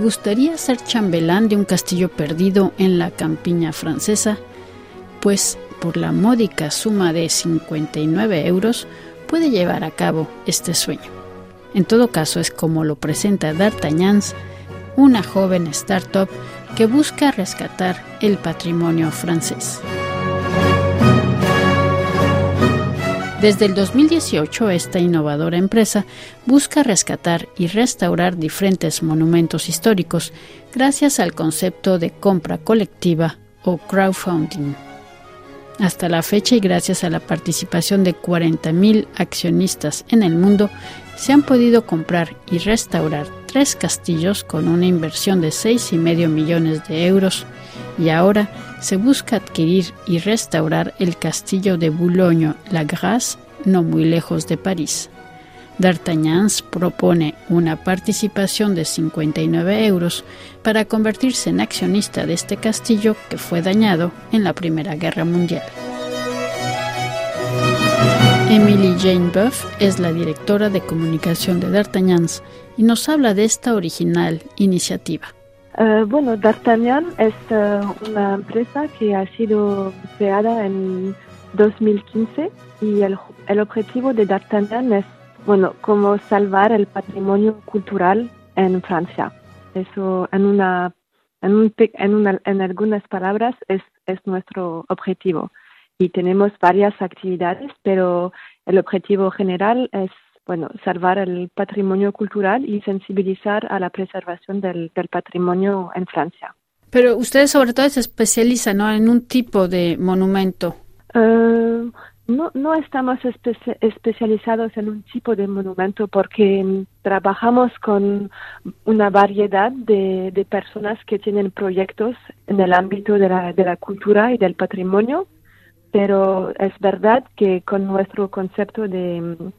gustaría ser chambelán de un castillo perdido en la campiña francesa? Pues por la módica suma de 59 euros puede llevar a cabo este sueño. En todo caso es como lo presenta D'Artagnan, una joven startup que busca rescatar el patrimonio francés. Desde el 2018, esta innovadora empresa busca rescatar y restaurar diferentes monumentos históricos gracias al concepto de compra colectiva o crowdfunding. Hasta la fecha y gracias a la participación de 40.000 accionistas en el mundo, se han podido comprar y restaurar tres castillos con una inversión de 6,5 millones de euros y ahora se busca adquirir y restaurar el castillo de Boulogne-la-Grasse, no muy lejos de París. D'Artagnan propone una participación de 59 euros para convertirse en accionista de este castillo que fue dañado en la Primera Guerra Mundial. Emily Jane Buff es la directora de comunicación de D'Artagnan y nos habla de esta original iniciativa. Eh, bueno, D'Artagnan es eh, una empresa que ha sido creada en 2015 y el, el objetivo de D'Artagnan es, bueno, como salvar el patrimonio cultural en Francia. Eso en una, en, un, en, una, en algunas palabras es, es nuestro objetivo. Y tenemos varias actividades, pero el objetivo general es bueno, salvar el patrimonio cultural y sensibilizar a la preservación del, patrimonio en Francia. Pero ustedes sobre todo se especializan en un tipo de monumento. Eh, no, no estamos especializados en un tipo de monumento porque trabajamos con una variedad de, de, personas que tienen proyectos en el ámbito de la, de la cultura y del patrimonio, pero es verdad que con nuestro concepto de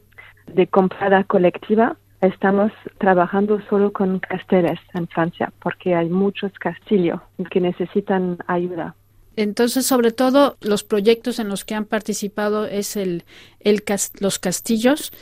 de comprada colectiva, estamos trabajando solo con casteles en Francia, porque hay muchos castillos que necesitan ayuda. Entonces, sobre todo, los proyectos en los que han participado es el, el los castillos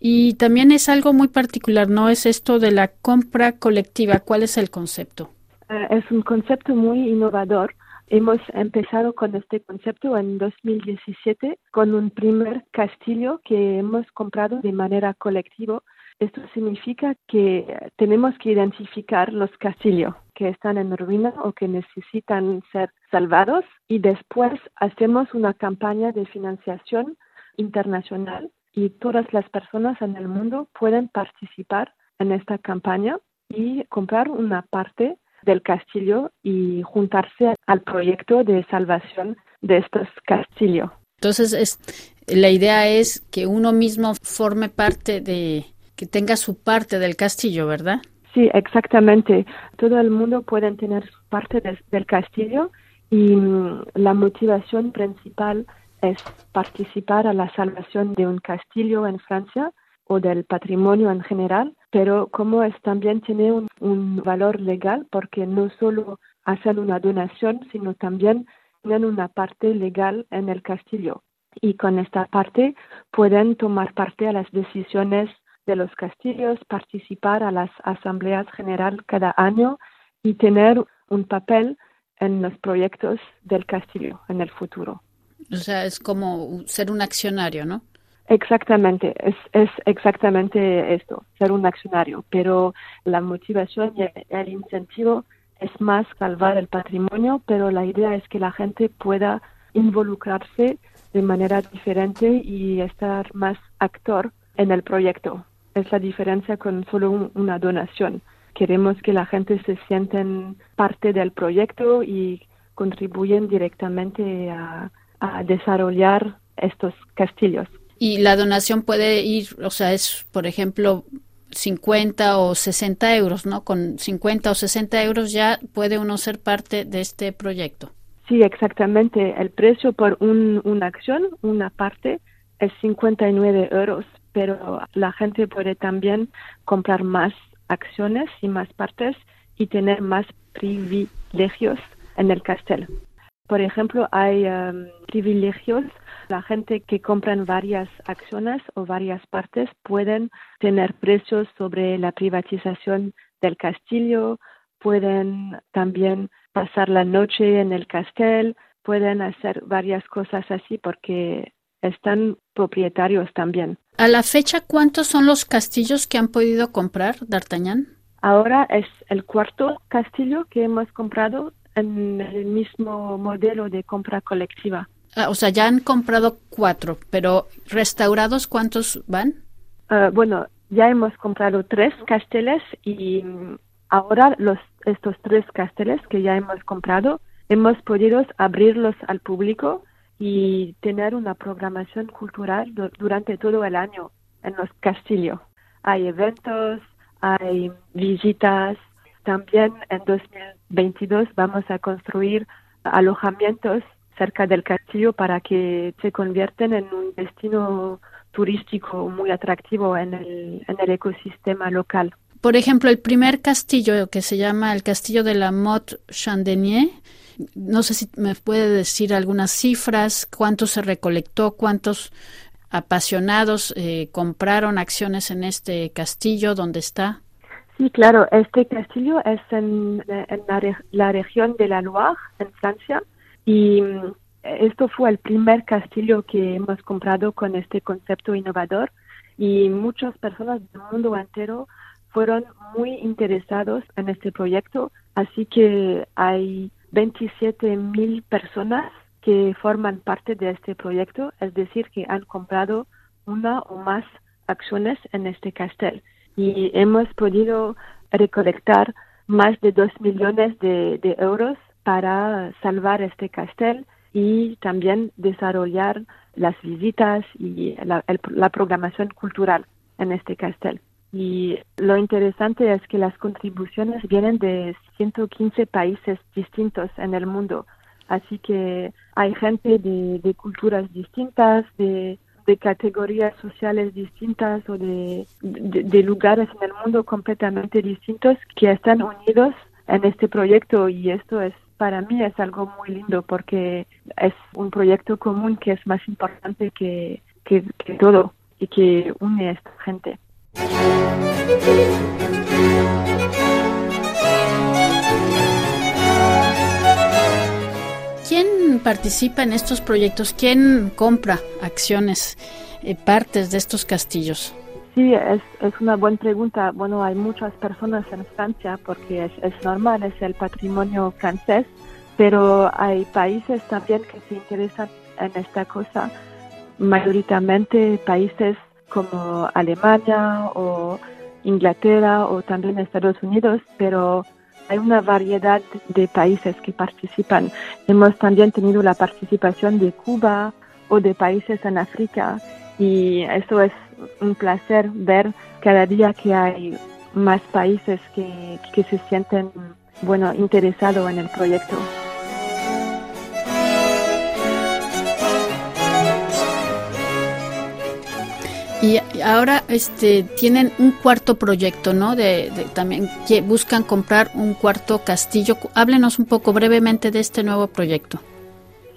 y también es algo muy particular, ¿no? Es esto de la compra colectiva. ¿Cuál es el concepto? Eh, es un concepto muy innovador Hemos empezado con este concepto en 2017 con un primer castillo que hemos comprado de manera colectiva. Esto significa que tenemos que identificar los castillos que están en ruina o que necesitan ser salvados y después hacemos una campaña de financiación internacional y todas las personas en el mundo pueden participar en esta campaña y comprar una parte del castillo y juntarse al proyecto de salvación de estos castillos. Entonces, es, la idea es que uno mismo forme parte de, que tenga su parte del castillo, ¿verdad? Sí, exactamente. Todo el mundo puede tener su parte del castillo y mm, la motivación principal es participar a la salvación de un castillo en Francia o del patrimonio en general, pero como es también tiene un, valor legal porque no solo hacen una donación, sino también tienen una parte legal en el castillo. Y con esta parte pueden tomar parte a las decisiones de los castillos, participar a las asambleas generales cada año y tener un papel en los proyectos del castillo en el futuro. O sea, es como ser un accionario, ¿no? Exactamente, es, es exactamente esto, ser un accionario, pero la motivación y el, incentivo es más salvar el patrimonio, pero la idea es que la gente pueda involucrarse de manera diferente y estar más actor en el proyecto. Es la diferencia con solo una donación. Queremos que la gente se sienten parte del proyecto y contribuyen directamente a desarrollar estos castillos. Y la donación puede ir, o sea, es, por ejemplo, 50 o 60 euros, ¿no? Con 50 o 60 euros ya puede uno ser parte de este proyecto. Sí, exactamente. El precio por un, una acción, una parte, es 59 euros, pero la gente puede también comprar más acciones y más partes y tener más privilegios en el castel. Por ejemplo, hay um, privilegios la gente que compran varias acciones o varias partes pueden tener precios sobre la privatización del castillo pueden también pasar la noche en el castel, pueden hacer varias cosas así porque están propietarios también. A la fecha, ¿cuántos son los castillos que han podido comprar, D'Artagnan? Ahora es el cuarto castillo que hemos comprado en el mismo modelo de compra colectiva. Ah, o sea, ya han comprado cuatro, pero restaurados, ¿cuántos van? Ah, bueno, ya hemos comprado tres casteles y mm, ahora los estos tres casteles que ya hemos comprado hemos podido abrirlos al público y tener una programación cultural durante todo el año en los castillos. Hay eventos, hay visitas. También en 2022 vamos a construir alojamientos cerca del castillo para que se convierten en un destino turístico muy atractivo en el, en el ecosistema local. Por ejemplo, el primer castillo que se llama el Castillo de la Motte Chandelier, no sé si me puede decir algunas cifras, cuánto se recolectó, cuántos apasionados eh, compraron acciones en este castillo, ¿dónde está? Sí, claro, este castillo es en, la, región de la Loire, en Francia, y mm, esto fue el primer castillo que hemos comprado con este concepto innovador y muchas personas del mundo entero fueron muy interesados en este proyecto, así que hay 27 mil personas que forman parte de este proyecto, es decir, que han comprado una o más acciones en este castel. Y hemos podido recolectar más de 2 millones de, euros para salvar este castel y también desarrollar las visitas y la, la programación cultural en este castel. Y lo interesante es que las contribuciones vienen de 115 países distintos en el mundo. Así que hay gente de, culturas distintas, de, categorías sociales distintas o de, de, lugares en el mundo completamente distintos que están unidos en este proyecto y esto es para mí es algo muy lindo porque es un proyecto común que es más importante que, que todo y que une a esta gente. ¿Quién participa en estos proyectos? ¿Quién compra acciones, eh, partes de estos castillos? Sí, es, es, una buena pregunta. Bueno, hay muchas personas en Francia porque es, es normal, es el patrimonio francés, pero hay países también que se interesan en esta cosa, mayoritariamente países como Alemania o Inglaterra o también Estados Unidos, pero hay una variedad de países que participan. Hemos también tenido la participación de Cuba o de países en África y eso es un placer ver cada día que hay más países que, que se sienten bueno interesados en el proyecto. Y ahora este tienen un cuarto proyecto, ¿no? De, también que buscan comprar un cuarto castillo. Háblenos un poco brevemente de este nuevo proyecto.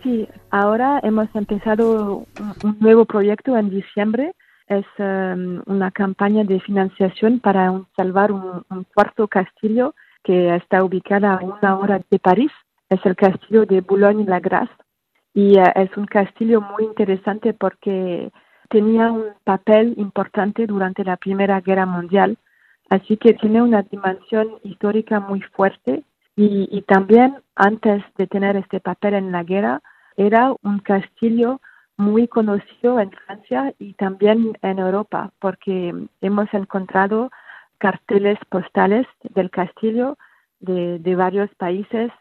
Sí, ahora hemos empezado un nuevo proyecto en diciembre. Es um, una campaña de financiación para salvar un, cuarto castillo que está ubicada a una hora de París. Es el castillo de Boulogne-la-Grasse. Y uh, es un castillo muy interesante porque tenía un papel importante durante la Primera Guerra Mundial, así que tiene una dimensión histórica muy fuerte y, también antes de tener este papel en la guerra era un castillo muy conocido en Francia y también en Europa porque hemos encontrado carteles postales del castillo de, de varios países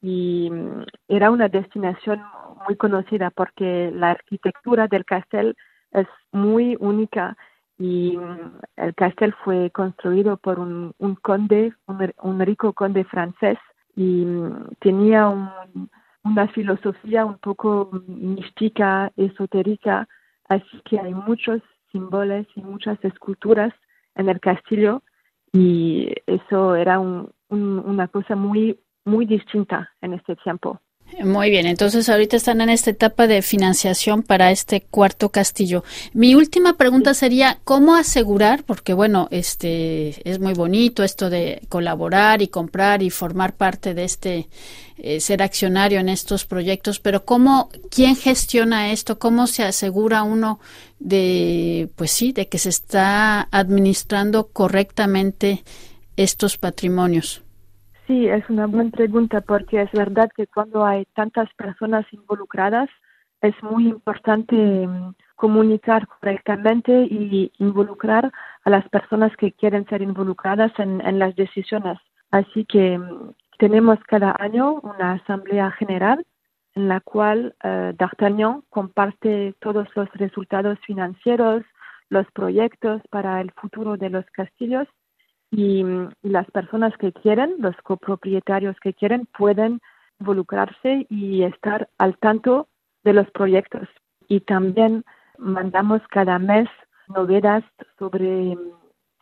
y mm, era una destinación muy conocida porque la arquitectura del castillo es muy única y mm, el castel fue construido por un, conde, un, rico conde francés y mm, tenía una filosofía un poco mística, esotérica, así que hay muchos símbolos y muchas esculturas en el castillo y eso era una cosa muy, muy distinta en este tiempo. Muy bien, entonces ahorita están en esta etapa de financiación para este cuarto castillo. Mi última pregunta sería cómo asegurar, porque bueno, este es muy bonito esto de colaborar y comprar y formar parte de este eh, ser accionario en estos proyectos, pero cómo quién gestiona esto, cómo se asegura uno de pues sí, de que se está administrando correctamente estos patrimonios. Sí, es una buena pregunta porque es verdad que cuando hay tantas personas involucradas es muy importante mm, comunicar correctamente y involucrar a las personas que quieren ser involucradas en, las decisiones. Así que mm, tenemos cada año una asamblea general en la cual eh, D'Artagnan comparte todos los resultados financieros, los proyectos para el futuro de los castillos y las personas que quieren, los copropietarios que quieren, pueden involucrarse y estar al tanto de los proyectos. Y también mandamos cada mes novedades sobre,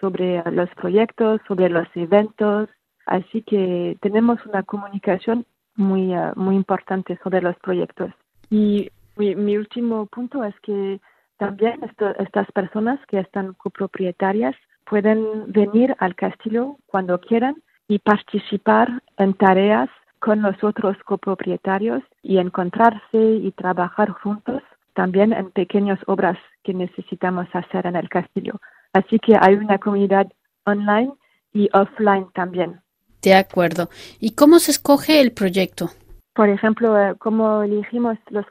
sobre los proyectos, sobre los eventos. Así que tenemos una comunicación muy, uh, muy importante sobre los proyectos. Y mi, mi último punto es que también estas personas que están copropietarias pueden venir al castillo cuando quieran y participar en tareas con los otros copropietarios y encontrarse y trabajar juntos también en pequeñas obras que necesitamos hacer en el castillo. Así que hay una comunidad online y offline también. De acuerdo. ¿Y cómo se escoge el proyecto? Por ejemplo, eh, ¿cómo elegimos los,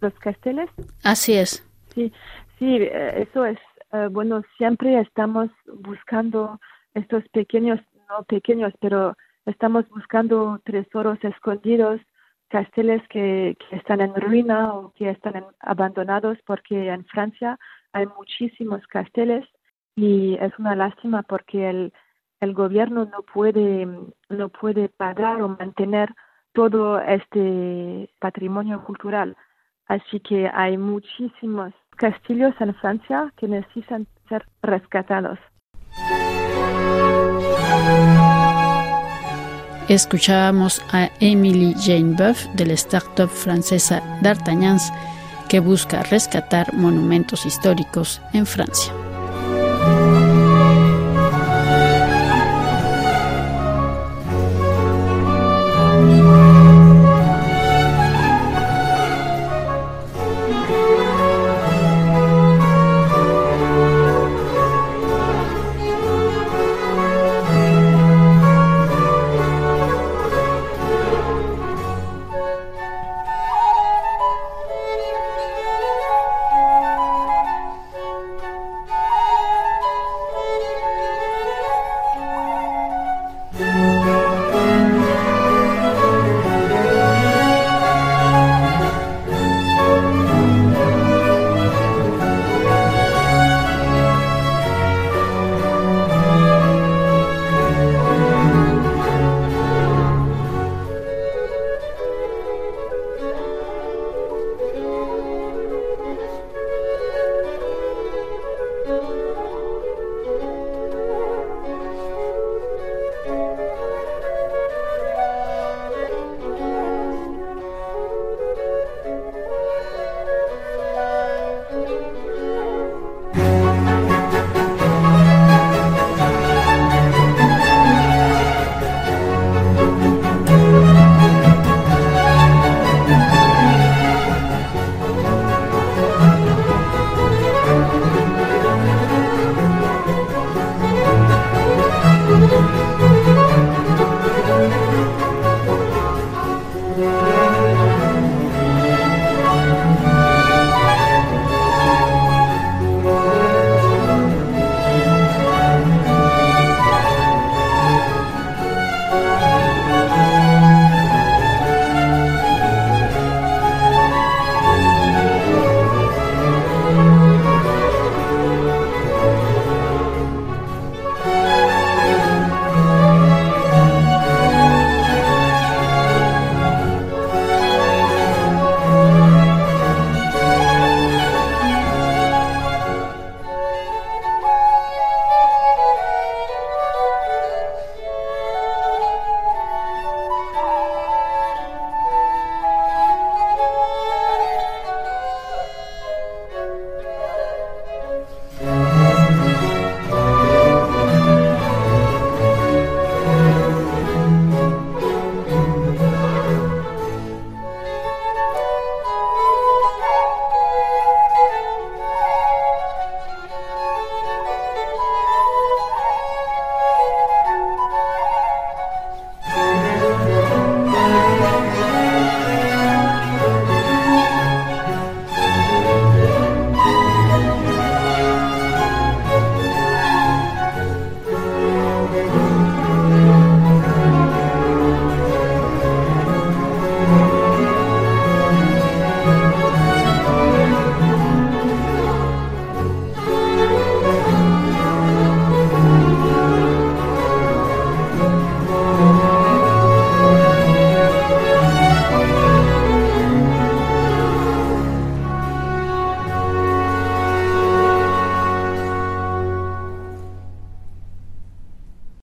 los casteles? Así es. Sí, sí, eh, eso es eh, bueno, siempre estamos buscando estos pequeños, no pequeños, pero estamos buscando tesoros escondidos, casteles que, están en ruina o que están abandonados, porque en Francia hay muchísimos casteles y es una lástima porque el, el gobierno no puede, no puede pagar o mantener todo este patrimonio cultural. Así que hay muchísimos castillos en Francia que necesitan ser rescatados. Escuchábamos a Emily Jane Buff de la startup francesa D'Artagnans que busca rescatar monumentos históricos en Francia.